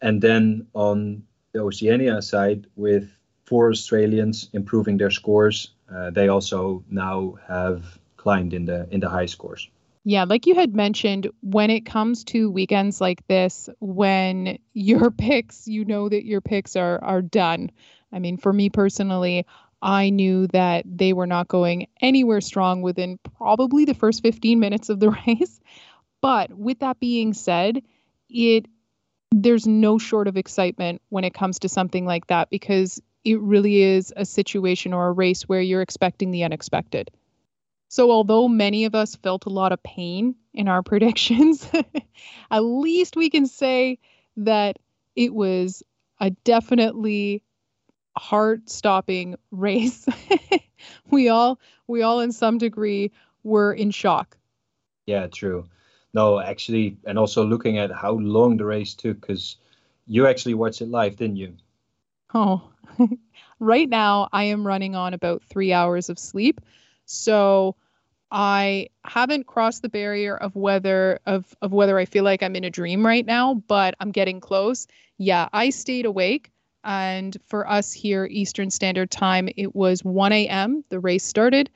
[SPEAKER 2] And then on the Oceania side, with four Australians improving their scores, uh, they also now have climbed in the in the high scores.
[SPEAKER 1] Yeah, like you had mentioned, when it comes to weekends like this, when your picks, you know that your picks are are done. I mean, for me personally, I knew that they were not going anywhere strong within probably the first 15 minutes of the race. But with that being said, it there's no short of excitement when it comes to something like that because it really is a situation or a race where you're expecting the unexpected. So, although many of us felt a lot of pain in our predictions, at least we can say that it was a definitely heart-stopping race. we all we all in some degree were in shock.
[SPEAKER 2] Yeah, true. No, actually, and also looking at how long the race took, because you actually watched it live, didn't you?
[SPEAKER 1] Oh, right now I am running on about three hours of sleep. So I haven't crossed the barrier of whether of of whether I feel like I'm in a dream right now, but I'm getting close. Yeah, I stayed awake. And for us here, Eastern Standard Time, it was 1 a.m. The race started.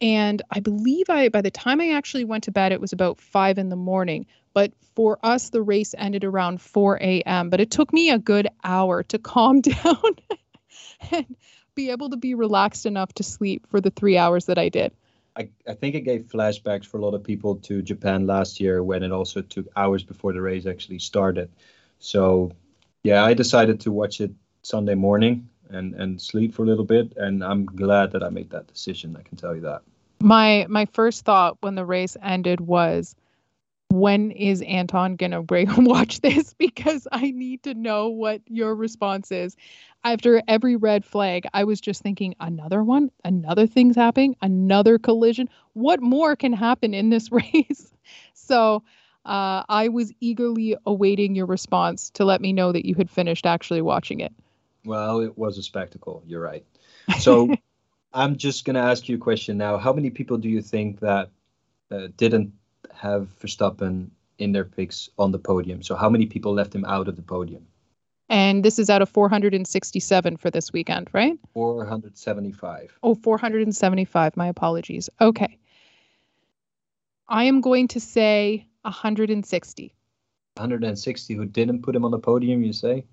[SPEAKER 1] And I believe I by the time I actually went to bed, it was about five in the morning. But for us, the race ended around 4 a.m. But it took me a good hour to calm down and be able to be relaxed enough to sleep for the three hours that I did.
[SPEAKER 2] I, I think it gave flashbacks for a lot of people to Japan last year when it also took hours before the race actually started. So, yeah, I decided to watch it Sunday morning and, and sleep for a little bit. And I'm glad that I made that decision. I can tell you that.
[SPEAKER 1] My my first thought when the race ended was, when is Anton gonna watch this? Because I need to know what your response is. After every red flag, I was just thinking, another one, another thing's happening, another collision. What more can happen in this race? so uh, I was eagerly awaiting your response to let me know that you had finished actually watching it.
[SPEAKER 2] Well, it was a spectacle. You're right. So I'm just going to ask you a question now. How many people do you think that uh, didn't have Verstappen in their picks on the podium? So how many people left him out of the podium?
[SPEAKER 1] And this is out of 467 for this weekend, right?
[SPEAKER 2] 475.
[SPEAKER 1] Oh, 475. My apologies. Okay. I am going to say 160.
[SPEAKER 2] 160 who didn't put him on the podium, you say?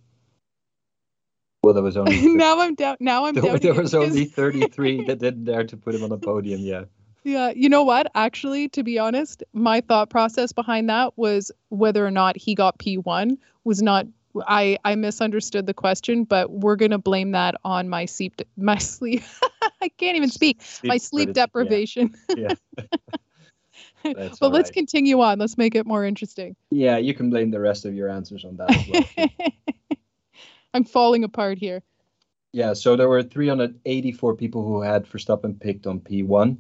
[SPEAKER 2] Well, there was only
[SPEAKER 1] now I'm down. Now I'm
[SPEAKER 2] there, there was only 33 that didn't dare to put him on the podium. Yeah.
[SPEAKER 1] Yeah, you know what? Actually, to be honest, my thought process behind that was whether or not he got P1 was not. I I misunderstood the question, but we're gonna blame that on my sleep. My sleep. I can't even speak. Sleep my sleep deprivation.
[SPEAKER 2] Yeah. yeah.
[SPEAKER 1] but right. let's continue on. Let's make it more interesting.
[SPEAKER 2] Yeah, you can blame the rest of your answers on that as well.
[SPEAKER 1] I'm falling apart here.
[SPEAKER 2] Yeah, so there were 384 people who had Verstappen picked on P1,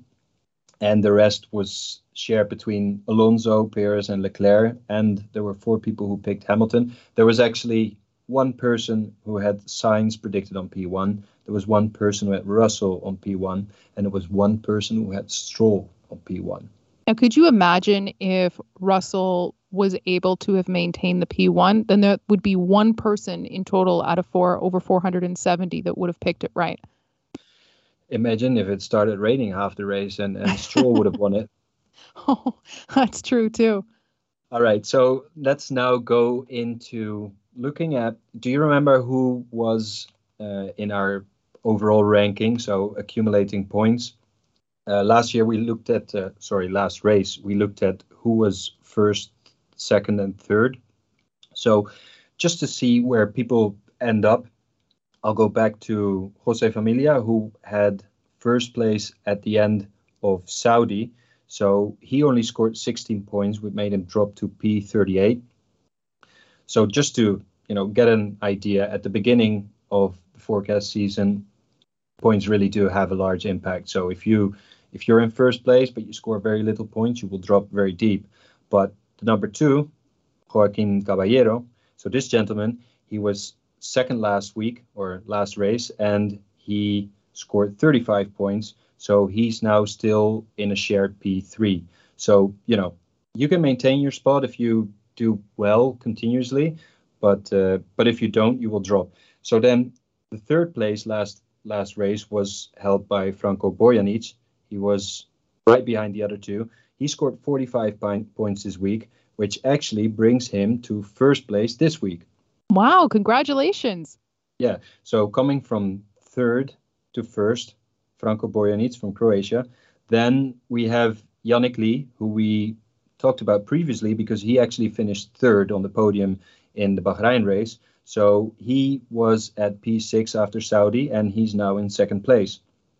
[SPEAKER 2] and the rest was shared between Alonso, Perez, and Leclerc. And there were four people who picked Hamilton. There was actually one person who had Sainz predicted on P1. There was one person who had Russell on P1, and there was one person who had Stroll on P1.
[SPEAKER 1] Now, could you imagine if Russell was able to have maintained the P1, then there would be one person in total out of four over 470 that would have picked it right.
[SPEAKER 2] Imagine if it started raining half the race and, and Stroll would have won it.
[SPEAKER 1] Oh, that's true too.
[SPEAKER 2] All right, so let's now go into looking at. Do you remember who was uh, in our overall ranking? So accumulating points. Uh, last year we looked at, uh, sorry, last race we looked at who was first, second, and third. So just to see where people end up, I'll go back to Jose Familia, who had first place at the end of Saudi. So he only scored 16 points, which made him drop to P38. So just to you know get an idea, at the beginning of the forecast season, points really do have a large impact. So if you if you're in first place but you score very little points, you will drop very deep. But the number two, Joaquin Caballero. So this gentleman, he was second last week or last race, and he scored 35 points. So he's now still in a shared P3. So you know you can maintain your spot if you do well continuously, but uh, but if you don't, you will drop. So then the third place last last race was held by Franco Bojanic. He was right behind the other two. He scored 45 points this week, which actually brings him to first place this week.
[SPEAKER 1] Wow, congratulations.
[SPEAKER 2] Yeah, so coming from third to first, Franco Bojanic from Croatia. Then we have Yannick Lee, who we talked about previously because he actually finished third on the podium in the Bahrain race. So he was at P6 after Saudi, and he's now in second place.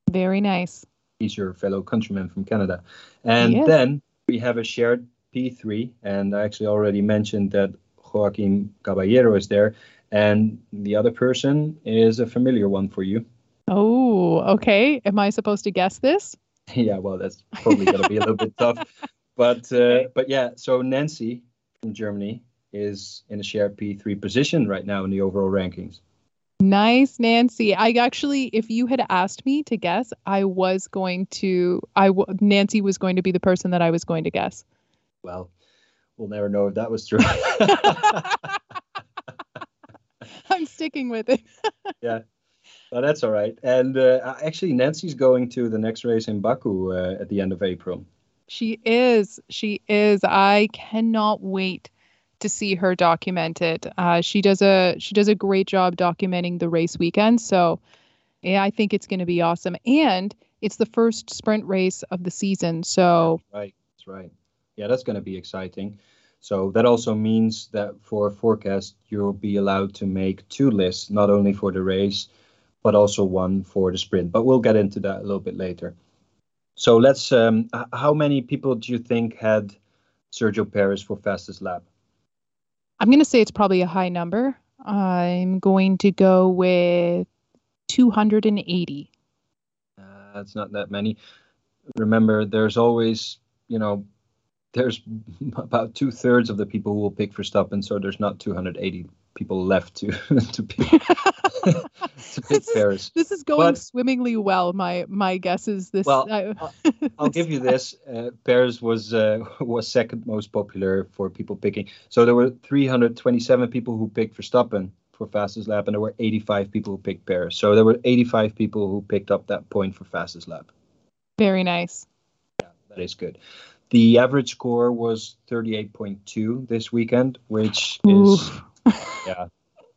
[SPEAKER 1] Very nice.
[SPEAKER 2] He's your fellow countryman from Canada. And then we have a shared P3, and I actually already mentioned that Joaquin Caballero is there, and the other person is a familiar one for you.
[SPEAKER 1] Oh, okay. Am I supposed to guess this?
[SPEAKER 2] yeah, well, that's probably going to be a little bit tough. But uh, but yeah, so Nancy from Germany is in a shared P3 position right now in the overall rankings.
[SPEAKER 1] Nice, Nancy. I actually, if you had asked me to guess, I was going to, I w- Nancy was going to be the person that I was going to guess.
[SPEAKER 2] Well, we'll never know if that was true.
[SPEAKER 1] I'm sticking with it.
[SPEAKER 2] yeah, well, that's all right. And uh, actually, Nancy's going to the next race in Baku uh, at the end of April.
[SPEAKER 1] She is. She is. I cannot wait to see her documented. Uh, she does a she does a great job documenting the race weekend. So, yeah, I think it's going to be awesome. And it's the first sprint race of the season. So,
[SPEAKER 2] right, that's right. Yeah, that's going to be exciting. So that also means that for forecast, you'll be allowed to make two lists, not only for the race, but also one for the sprint. But we'll get into that a little bit later. So let's. Um, how many people do you think had Sergio Perez for fastest lap?
[SPEAKER 1] I'm going to say it's probably a high number. I'm going to go with 280.
[SPEAKER 2] Uh, that's not that many. Remember, there's always, you know, there's about two thirds of the people who will pick Verstappen, so there's not 280 people left to to pick to pick
[SPEAKER 1] this
[SPEAKER 2] Perez.
[SPEAKER 1] Is, this is going but, swimmingly well. My my guess is this.
[SPEAKER 2] Well, I'll, I'll give you this. Uh, Perez was uh, was second most popular for people picking. So there were 327 people who picked for Verstappen for fastest lap, and there were 85 people who picked Perez. So there were 85 people who picked up that point for fastest lap.
[SPEAKER 1] Very nice.
[SPEAKER 2] Yeah, that is good. The average score was 38.2 this weekend, which is yeah,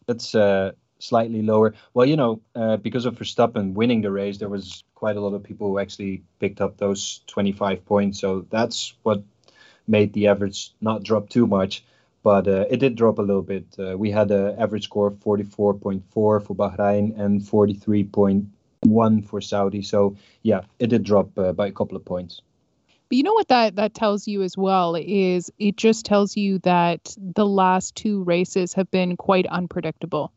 [SPEAKER 2] that's uh, slightly lower. Well, you know, uh, because of Verstappen winning the race, there was quite a lot of people who actually picked up those 25 points. So that's what made the average not drop too much. But uh, it did drop a little bit. Uh, we had an average score of 44.4 for Bahrain and 43.1 for Saudi. So yeah, it did drop uh, by a couple of points.
[SPEAKER 1] But you know what that that tells you as well is it just tells you that the last two races have been quite unpredictable.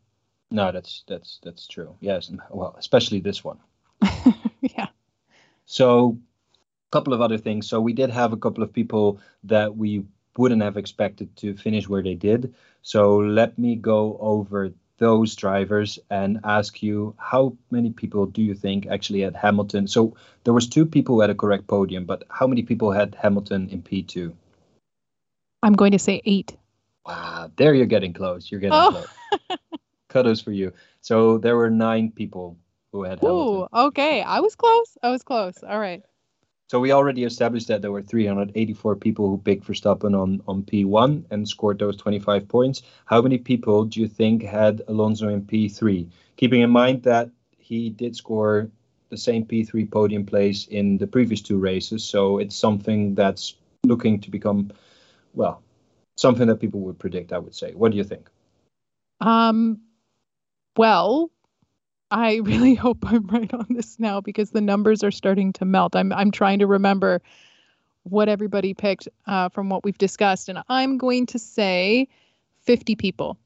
[SPEAKER 2] No, that's that's that's true. Yes, well, especially this one.
[SPEAKER 1] yeah.
[SPEAKER 2] So, a couple of other things. So we did have a couple of people that we wouldn't have expected to finish where they did. So let me go over those drivers and ask you how many people do you think actually had Hamilton? So there was two people who had a correct podium, but how many people had Hamilton in P2?
[SPEAKER 1] I'm going to say eight.
[SPEAKER 2] Wow, there you're getting close. You're getting oh. close. Kudos for you. So there were nine people who had Ooh, Hamilton.
[SPEAKER 1] okay. I was close. I was close. All right.
[SPEAKER 2] So we already established that there were 384 people who picked Verstappen on, on P1 and scored those 25 points. How many people do you think had Alonso in P3? Keeping in mind that he did score the same P3 podium place in the previous two races, so it's something that's looking to become, well, something that people would predict. I would say. What do you think?
[SPEAKER 1] Um, well, I really hope I'm right on this now because the numbers are starting to melt. I'm I'm trying to remember what everybody picked uh, from what we've discussed, and I'm going to say 50 people.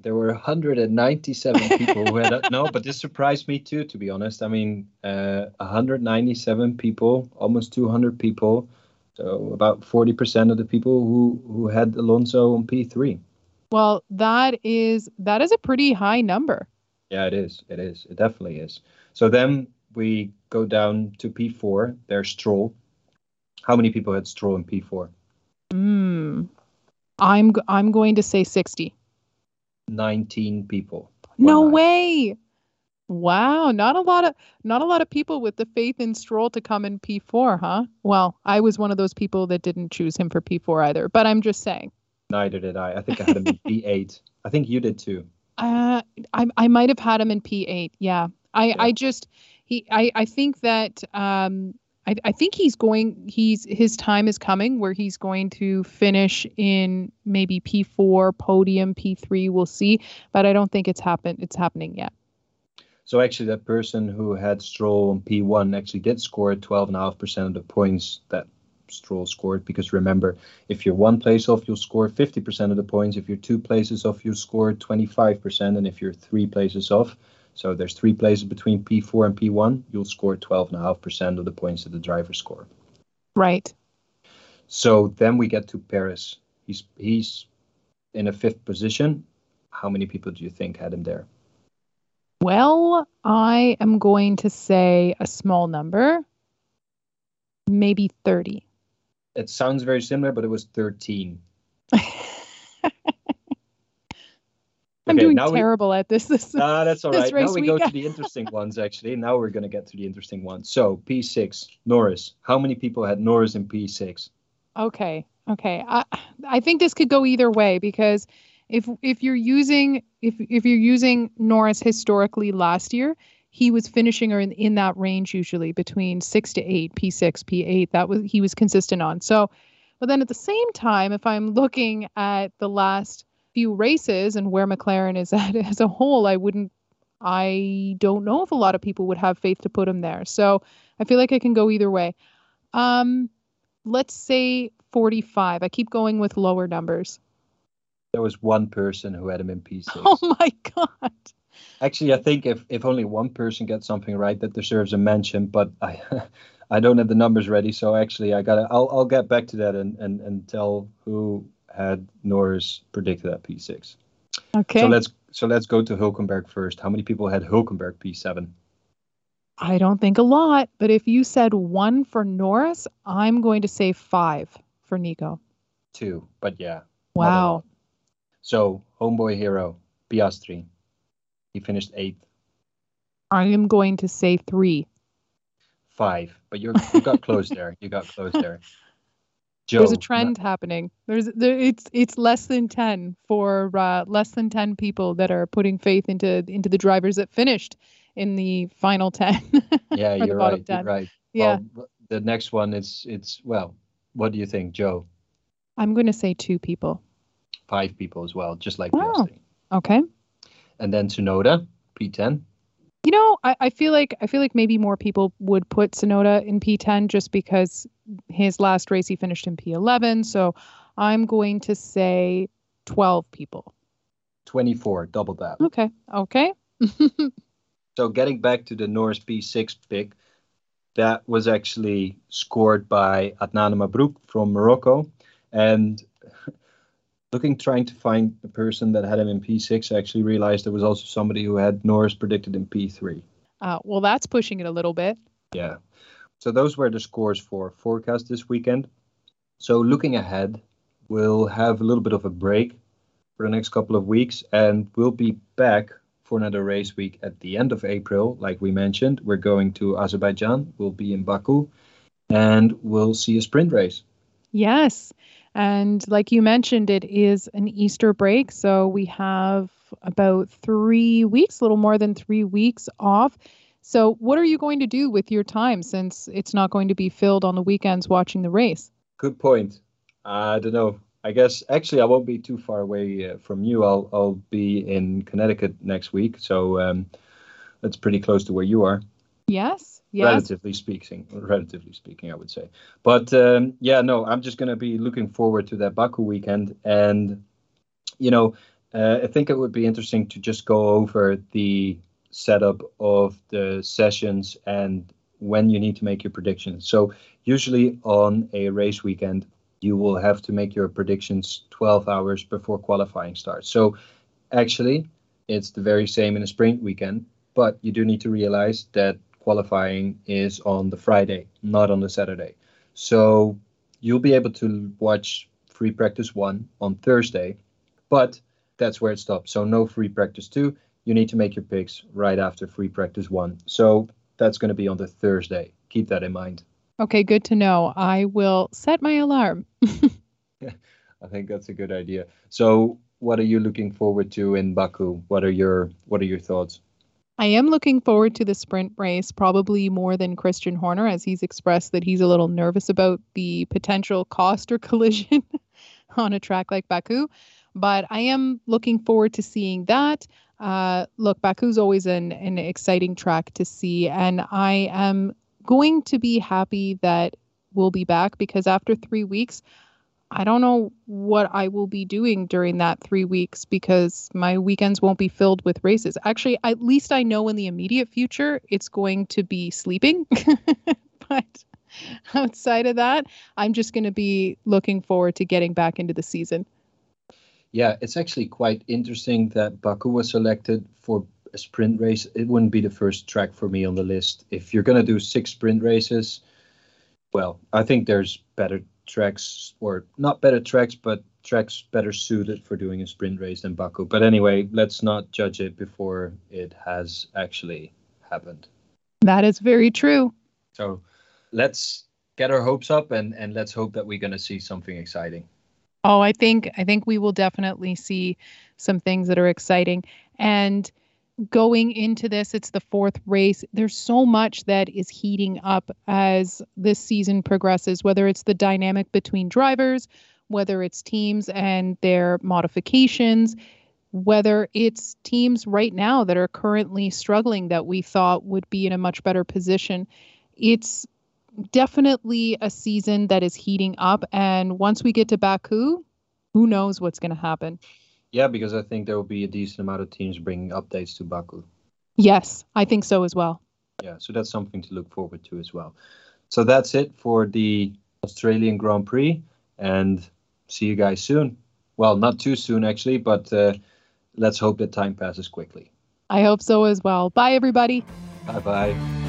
[SPEAKER 2] There were 197 people who had no, but this surprised me too. To be honest, I mean, uh, 197 people, almost 200 people, so about 40% of the people who who had Alonso on P3.
[SPEAKER 1] Well, that is that is a pretty high number.
[SPEAKER 2] Yeah, it is. It is. It definitely is. So then we go down to P4. There's Stroll. How many people had Stroll in P4?
[SPEAKER 1] Hmm. I'm I'm going to say 60.
[SPEAKER 2] 19 people.
[SPEAKER 1] No way. Wow, not a lot of not a lot of people with the faith in Stroll to come in P4, huh? Well, I was one of those people that didn't choose him for P4 either, but I'm just saying.
[SPEAKER 2] Neither did I. I think I had him in P8. I think you did too.
[SPEAKER 1] Uh, I I might have had him in P8. Yeah. I yeah. I just he I I think that um I I think he's going he's his time is coming where he's going to finish in maybe P4 podium P3 we'll see, but I don't think it's happened it's happening yet.
[SPEAKER 2] So actually, that person who had Stroll on P1 actually did score 12.5% of the points that Stroll scored because remember, if you're one place off, you'll score 50% of the points. If you're two places off, you'll score 25%. And if you're three places off, so there's three places between P4 and P1, you'll score 12.5% of the points that the driver score.
[SPEAKER 1] Right.
[SPEAKER 2] So then we get to Perez. He's he's in a fifth position. How many people do you think had him there?
[SPEAKER 1] Well, I am going to say a small number, maybe 30.
[SPEAKER 2] It sounds very similar, but it was 13.
[SPEAKER 1] I'm
[SPEAKER 2] Okay,
[SPEAKER 1] doing
[SPEAKER 2] now we-
[SPEAKER 1] terrible at this. this
[SPEAKER 2] Ah, that's all right. Now we go to the interesting ones, actually. Now we're going to get to the interesting ones. So, P6, Norris. How many people had Norris in P6?
[SPEAKER 1] Okay. Okay. I I think this could go either way because if if you're using if if you're using Norris historically last year, he was finishing in in that range usually between 6 to 8, P6, P8. That was he was consistent on. So, but then at the same time, if I'm looking at the last few races and where McLaren is at as a whole, I wouldn't I don't know if a lot of people would have faith to put him there. So, I feel like I can go either way. Um let's say 45. I keep going with lower numbers.
[SPEAKER 2] There was one person who had him in P6.
[SPEAKER 1] Oh my god.
[SPEAKER 2] Actually, I think if, if only one person gets something right, that deserves a mention. But I I don't have the numbers ready, so actually I gotta I'll I'll get back to that and and, and tell who had Norris predicted at P6.
[SPEAKER 1] Okay.
[SPEAKER 2] So let's so let's go to Hulkenberg first. How many people had Hulkenberg P7?
[SPEAKER 1] I don't think a lot, but if you said 1 for Norris, I'm going to say 5 for Nico.
[SPEAKER 2] Two, but yeah.
[SPEAKER 1] Wow.
[SPEAKER 2] So homeboy hero Piastri, he finished eighth,
[SPEAKER 1] I am going to say 3.
[SPEAKER 2] five, but you you got close there. You got close there. Joe,
[SPEAKER 1] There's a trend happening. There's there, it's it's less than 10 for uh, less than 10 people that are putting faith into into the drivers that finished in the final 10.
[SPEAKER 2] Yeah, you're right. You're right.
[SPEAKER 1] Yeah.
[SPEAKER 2] Well, the next one is it's well. What do you think, Joe?
[SPEAKER 1] I'm going to say 2 people.
[SPEAKER 2] Five people as well, just like. Piastri.
[SPEAKER 1] Okay.
[SPEAKER 2] And then Tsunoda P10.
[SPEAKER 1] You know, I, I feel like I feel like maybe more people would put Tsunoda in P10 just because his last race he finished in P11. So I'm going to say 12 people.
[SPEAKER 2] 24, double that.
[SPEAKER 1] Okay. Okay.
[SPEAKER 2] So getting back to the Norris P6 pick, that was actually scored by Adnan Mabrouk from Morocco. And looking, trying to find the person that had him in P6, I actually realized there was also somebody who had Norris predicted in P3.
[SPEAKER 1] Uh, well, that's pushing it a little bit.
[SPEAKER 2] Yeah. So those were the scores for forecast this weekend. So looking ahead, we'll have a little bit of a break for the next couple of weeks, and we'll be back for another race week at the end of April. Like we mentioned, we're going to Azerbaijan. We'll be in Baku, and we'll see a sprint race.
[SPEAKER 1] Yes. And like you mentioned, it is an Easter break. So we have about three weeks, a little more than three weeks off. So, what are you going to do with your time since it's not going to be filled on the weekends watching the race?
[SPEAKER 2] Good point. I don't know. I guess actually I won't be too far away uh, from you. I'll I'll be in Connecticut next week, so um, that's pretty close to where you are.
[SPEAKER 1] Yes. Yes.
[SPEAKER 2] relatively speaking relatively speaking i would say but um, yeah no i'm just going to be looking forward to that baku weekend and you know uh, i think it would be interesting to just go over the setup of the sessions and when you need to make your predictions so usually on a race weekend you will have to make your predictions 12 hours before qualifying starts so actually it's the very same in a sprint weekend but you do need to realize that qualifying is on the Friday, not on the Saturday. So you'll be able to watch free practice one on Thursday, but that's where it stops. So no free practice two. You need to make your picks right after free practice one. So that's going to be on the Thursday. Keep that in mind.
[SPEAKER 1] Okay, good to know. I will set my alarm.
[SPEAKER 2] I think that's a good idea. So what are you looking forward to in Baku? What are your what are your thoughts?
[SPEAKER 1] I am looking forward to the sprint race, probably more than Christian Horner, as he's expressed that he's a little nervous about the potential cost or collision on a track like Baku. But I am looking forward to seeing that. Uh, look, Baku's always an, an exciting track to see, and I am going to be happy that we'll be back because after three weeks, I don't know what I will be doing during that three weeks because my weekends won't be filled with races. Actually, at least I know in the immediate future it's going to be sleeping. but outside of that, I'm just going to be looking forward to getting back into the season.
[SPEAKER 2] Yeah, it's actually quite interesting that Baku was selected for a sprint race, it wouldn't be the first track for me on the list. If you're gonna do six sprint races, well, I think there's better tracks, or not better tracks, but tracks better suited for doing a sprint race than Baku. But anyway, let's not judge it before it has actually happened.
[SPEAKER 1] That is very true.
[SPEAKER 2] So let's get our hopes up and, and let's hope that we're going to see something exciting.
[SPEAKER 1] Oh, I think I think we will definitely see some things that are exciting. And going into this, it's the fourth race. There's so much that is heating up as this season progresses, whether it's the dynamic between drivers, whether it's teams and their modifications, whether it's teams right now that are currently struggling that we thought would be in a much better position. It's definitely a season that is heating up. And once we get to Baku, who knows what's going to happen?
[SPEAKER 2] Yeah, because I think there will be a decent amount of teams bringing updates to Baku.
[SPEAKER 1] Yes, I think so as well.
[SPEAKER 2] Yeah, so that's something to look forward to as well. So that's it for the Australian Grand Prix. And see you guys soon. Well, not too soon, actually, but uh, let's hope that time passes quickly.
[SPEAKER 1] I hope so as well. Bye, everybody.
[SPEAKER 2] Bye bye.